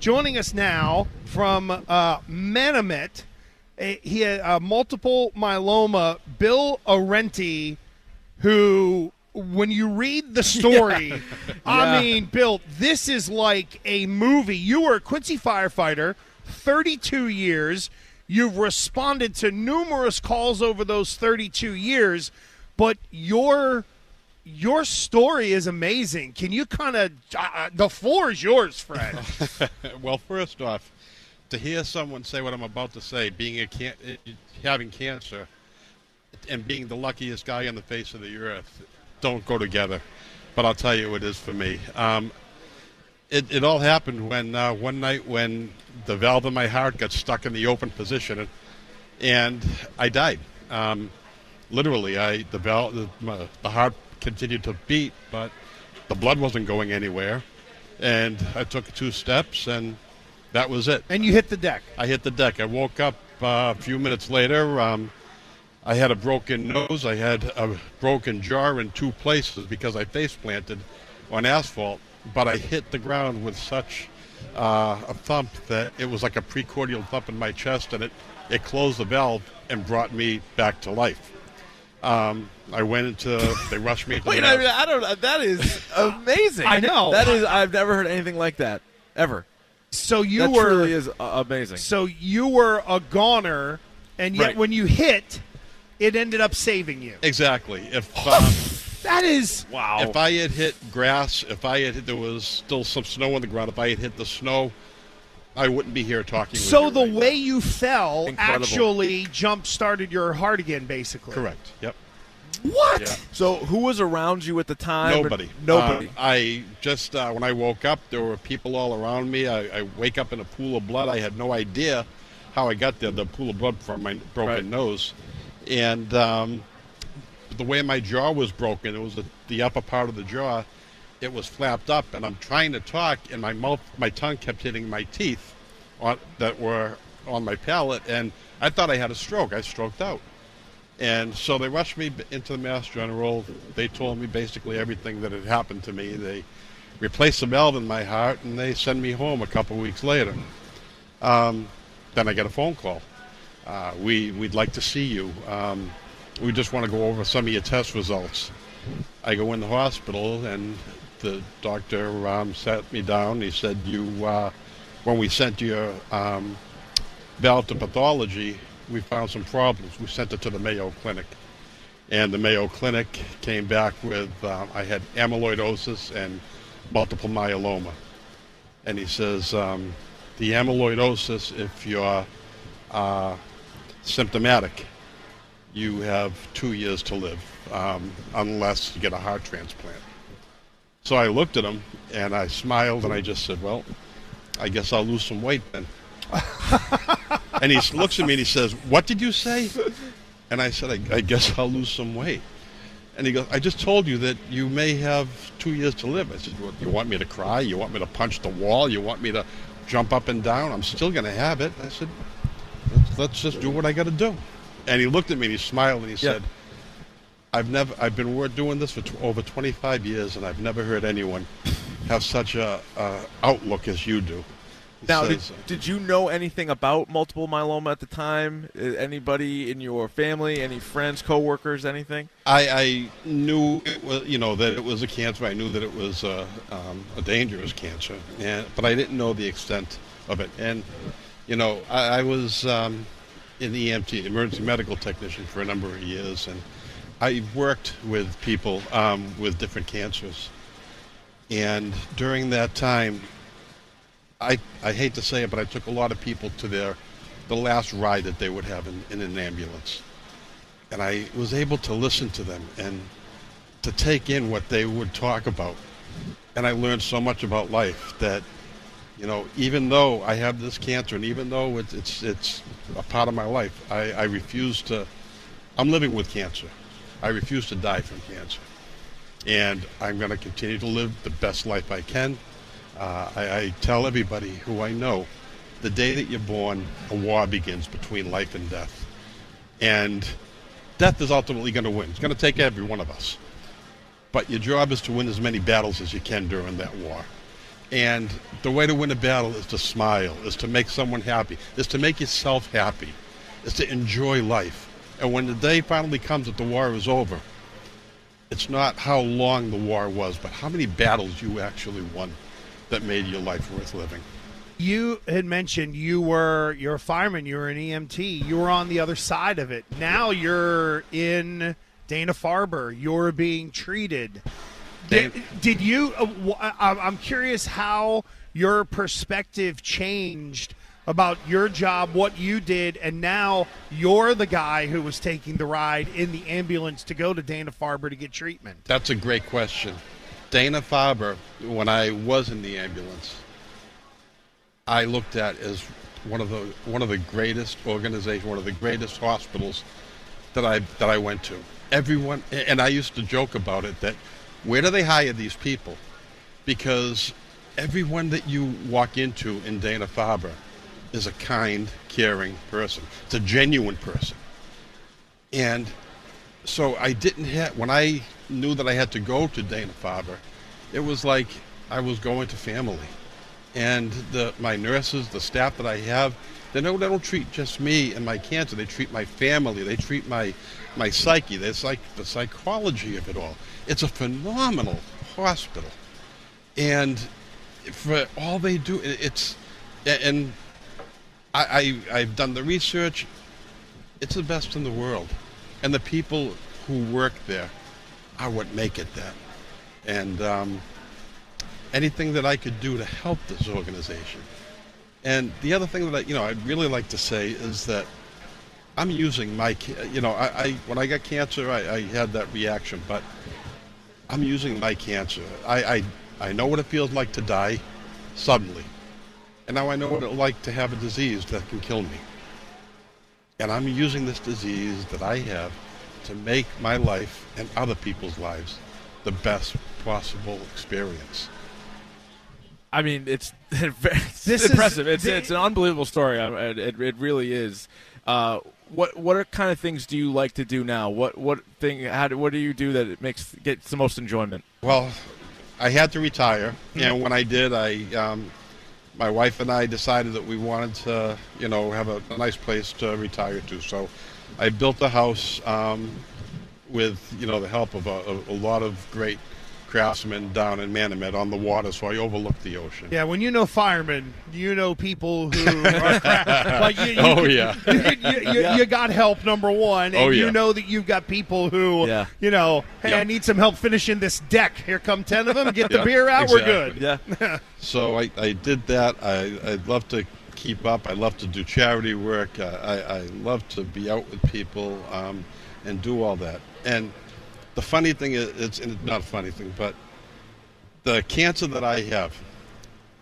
Joining us now from uh, Manomet, a, he had uh, multiple myeloma, Bill Arenti, who, when you read the story, yeah. I yeah. mean, Bill, this is like a movie. You were a Quincy firefighter, 32 years. You've responded to numerous calls over those 32 years, but your your story is amazing. Can you kind of uh, the floor is yours, Fred? well, first off, to hear someone say what I'm about to say, being a can- having cancer, and being the luckiest guy on the face of the earth, don't go together. But I'll tell you, it is for me. Um, it, it all happened when uh, one night when the valve in my heart got stuck in the open position, and I died. Um, literally, I the valve, the, the heart continued to beat, but the blood wasn't going anywhere, and I took two steps, and that was it. And you hit the deck. I hit the deck. I woke up uh, a few minutes later. Um, I had a broken nose. I had a broken jaw in two places because I face planted on asphalt but I hit the ground with such uh, a thump that it was like a precordial thump in my chest, and it, it closed the valve and brought me back to life. Um, I went into. They rushed me. Wait, I, mean, I don't. That is amazing. I know. That is. I've never heard anything like that ever. So you that were truly is uh, amazing. So you were a goner, and yet Right. when you hit, it ended up saving you. Exactly. If um, That is wow. if I had hit grass, if I had hit, there was still some snow on the ground. If I had hit the snow, I wouldn't be here talking. with so you the right now. way you fell Incredible. actually jump started your heart again, basically. correct. Yep. What? Yeah. So who was around you at the time? Nobody. Nobody. Uh, I just uh, when I woke up, there were people all around me. I, I wake up in a pool of blood. I had no idea how I got there. The pool of blood from my broken Right. nose, and um, the way my jaw was broken, it was the, the upper part of the jaw. It was flapped up, and I'm trying to talk, and my mouth, my tongue kept hitting my teeth, on, that were on my palate, and I thought I had a stroke. I stroked out. And so they rushed me into the Mass General. They told me basically everything that had happened to me. They replaced the valve in my heart, and they sent me home a couple weeks later. Um, then I get a phone call. Uh, we we'd like to see you. Um, we just want to go over some of your test results. I go in the hospital, and the doctor um, sat me down. He said, "You, uh, when we sent your um, valve to pathology, we found some problems. We sent it to the Mayo Clinic, and the Mayo Clinic came back with uh, I had amyloidosis and multiple myeloma. And he says um, the amyloidosis, if you're uh, symptomatic, you have two years to live um, unless you get a heart transplant. So I looked at him and I smiled and I just said, "Well, I guess I'll lose some weight then." and he looks at me and he says, "What did you say?" And I said, I, "I guess I'll lose some weight." And he goes, "I just told you that you may have two years to live." I said, well, "You want me to cry? You want me to punch the wall? You want me to jump up and down? I'm still going to have it." I said, let's, "Let's just do what I got to do." And he looked at me and he smiled and he Yeah. said, "I've never I've been doing this for tw- over 25 years and I've never heard anyone have such a, a outlook as you do." Now, did, says, did you know anything about multiple myeloma at the time? Uh, Anybody in your family, any friends, coworkers, anything? I, I knew it was, you know, that it was a cancer. I knew that it was a, um, a dangerous cancer, and but I didn't know the extent of it. And you know, I, I was um, in EMT, emergency medical technician, for a number of years, and I worked with people um, with different cancers. And during that time, I I hate to say it, but I took a lot of people to their the last ride that they would have in, in an ambulance, and I was able to listen to them and to take in what they would talk about, and I learned so much about life that you know, even though I have this cancer and even though it's it's, it's a part of my life, I, I refuse to. I'm living with cancer. I refuse to die from cancer, and I'm going to continue to live the best life I can. Uh, I, I tell everybody who I know, the day that you're born, a war begins between life and death, and death is ultimately going to win. It's going to take every one of us, but your job is to win as many battles as you can during that war. And the way to win a battle is to smile, is to make someone happy, is to make yourself happy, is to enjoy life. And when the day finally comes that the war is over, it's not how long the war was, but how many battles you actually won that made your life worth living. You had mentioned you were you're a fireman, you were an EMT, you were on the other side of it. Now you're in Dana Farber. You're being treated. Did, did you? Uh, I'm curious how your perspective changed about your job, what you did, and now you're the guy who was taking the ride in the ambulance to go to Dana Farber to get treatment. That's a great question. Dana Farber, when I was in the ambulance, I looked at as one of the one of the greatest organizations, one of the greatest hospitals that I that I went to. Everyone, and I used to joke about it that where do they hire these people? Because everyone that you walk into in Dana Farber is a kind, caring person. It's a genuine person. And so I didn't have, when I knew that I had to go to Dana Farber, it was like I was going to family. And the, my nurses, the staff that I have, they don't, they don't treat just me and my cancer. They treat my family. They treat my, my psyche. It's like the psychology of it all. It's a phenomenal hospital. And for all they do, it's, and I, I, I've done the research. It's the best in the world. And the people who work there are what make it that. And um, anything that I could do to help this organization. And the other thing that I, you know I'd really like to say is that I'm using my, you know, I, I when I got cancer, I, I, had that reaction, but I'm using my cancer. I, I, I know what it feels like to die suddenly, and now I know what it's like to have a disease that can kill me. And I'm using this disease that I have to make my life and other people's lives the best possible experience. I mean, it's, it's This is- impressive. it's the- it's an unbelievable story. It, it, it really is. Uh, what what are kind of things do you like to do now? What what thing? How do, what do you do that it makes gets the most enjoyment? Well, I had to retire, and when I did, I, um, my wife and I decided that we wanted to, you know, have a, nice place to retire to. So, I built a house um, with, you know, the help of a, a lot of great craftsmen down in Manomet on the water, so I overlooked the ocean. Yeah, when you know firemen, you know people who are cra- like you, you, Oh, yeah. you, you, you, you got help number one, and Oh, you know that you've got people who, Yeah. you know, hey, Yeah. I need some help finishing this deck. Here come ten of them. Get the Yeah, beer out. We're good. Yeah, So I, I did that. I, I'd love to keep up. I love to do charity work. I, I, I love to be out with people um, and do all that. And the funny thing is, it's not a funny thing, but the cancer that I have,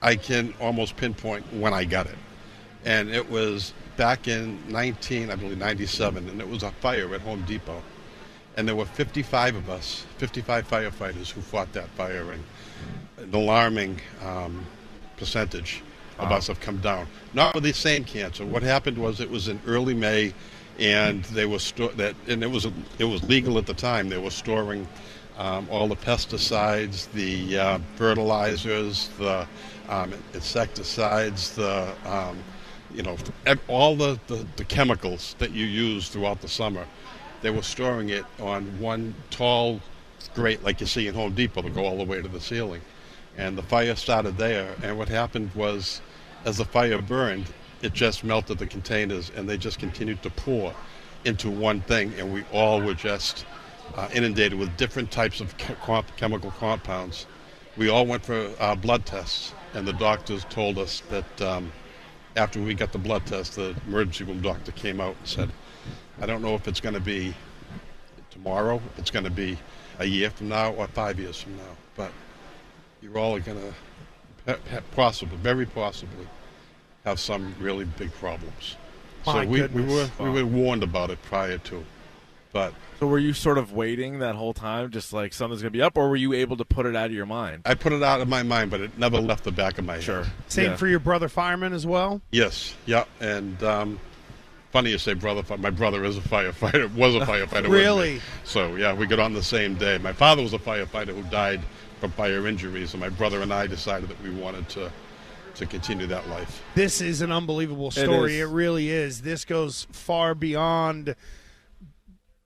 I can almost pinpoint when I got it. And it was back in 19, I believe, 97, and it was a fire at Home Depot. And there were 55 of us, 55 firefighters who fought that fire, and an alarming um, percentage of us have come down. Not with the same cancer. What happened was it was in early May, and they were sto- that, and it was it was legal at the time. They were storing um, all the pesticides, the uh, fertilizers, the um, insecticides, the um, you know all the, the, the chemicals that you use throughout the summer. They were storing it on one tall grate like you see in Home Depot to go all the way to the ceiling. And the fire started there. And what happened was as the fire burned, it just melted the containers, and they just continued to pour into one thing, and we all were just uh, inundated with different types of chemical compounds. We all went for uh, blood tests, and the doctors told us that um, after we got the blood test, the emergency room doctor came out and said, I don't know if it's going to be tomorrow, it's going to be a year from now, or five years from now, but you're all going to possibly, very possibly, have some really big problems. My so we, we goodness. were we were warned about it prior to, but So were you sort of waiting that whole time, just like something's gonna be up, or were you able to put it out of your mind? I put it out of my mind, but it never left the back of my Sure. head. Same Yeah. for your brother fireman as well. Yes, yeah, and um, funny you say brother. My brother is a firefighter. Was a firefighter. Really? So yeah, we got on the same day. My father was a firefighter who died from fire injuries, and my brother and I decided that we wanted to to continue that life. This is an unbelievable story. is. It, really is. This goes far beyond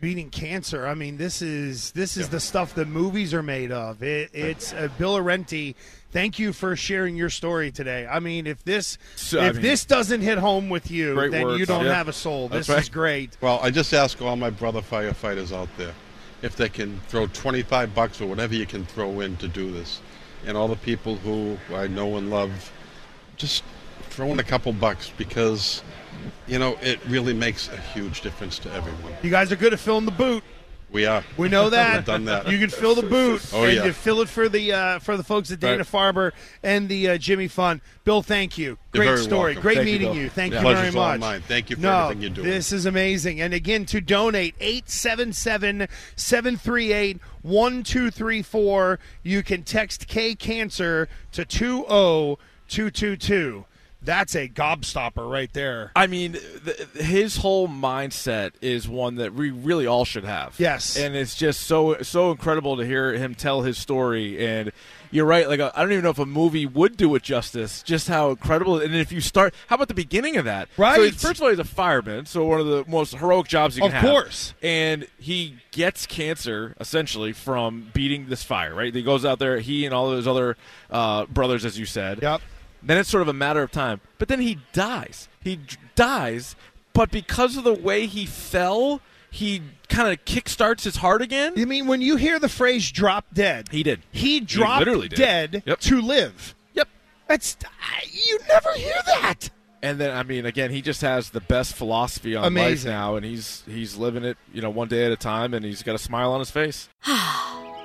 beating cancer. I mean, this is this is Yeah. the stuff that movies are made of. It, it's uh, Bill Arenti. Thank you for sharing your story today. I mean, if this So, I if mean- this doesn't hit home with you, then words. you don't Yeah. have a soul. That's This right. is great. Well, I just ask all my brother firefighters out there if they can throw 25 bucks or whatever you can throw in to do this. And all the people who I know and love, just throw in a couple bucks because, you know, it really makes a huge difference to everyone. You guys are good at filling the boot. We are. We know that. We've done that. You can fill the boot, Oh, and yeah. you fill it for the uh, for the folks at Dana Right. Farber and the uh, Jimmy Fund. Bill, thank you. Great very story. welcome. Great Thank meeting Bill. you. Thank Yeah. you very Pleasure's all much. mine. Thank you for no, everything you're doing. This is amazing. And again, to donate, 877-738-1234. You can text K Cancer to 20222. That's a gobstopper right there. I mean, th- his whole mindset is one that we really all should have. Yes. and it's just so so incredible to hear him tell his story. And you're right. Like I don't even know if a movie would do it justice. Just how incredible. And if you start, how about the beginning of that? Right. he's- first of all, he's a fireman, so one of the most heroic jobs you can Of have. Of course. And he gets cancer essentially from beating this fire. Right. He goes out there. He and all of his other uh, brothers, as you said. Yep. Then it's sort of a matter of time. But then he dies. He d- dies, but because of the way he fell, he kind of kickstarts his heart again. You mean, when you hear the phrase "drop dead," He did. He dropped literally did. dead Yep. to live. Yep. That's you never hear that. And then I mean, again, he just has the best philosophy on life now, and he's he's living it, you know, one day at a time, and he's got a smile on his face.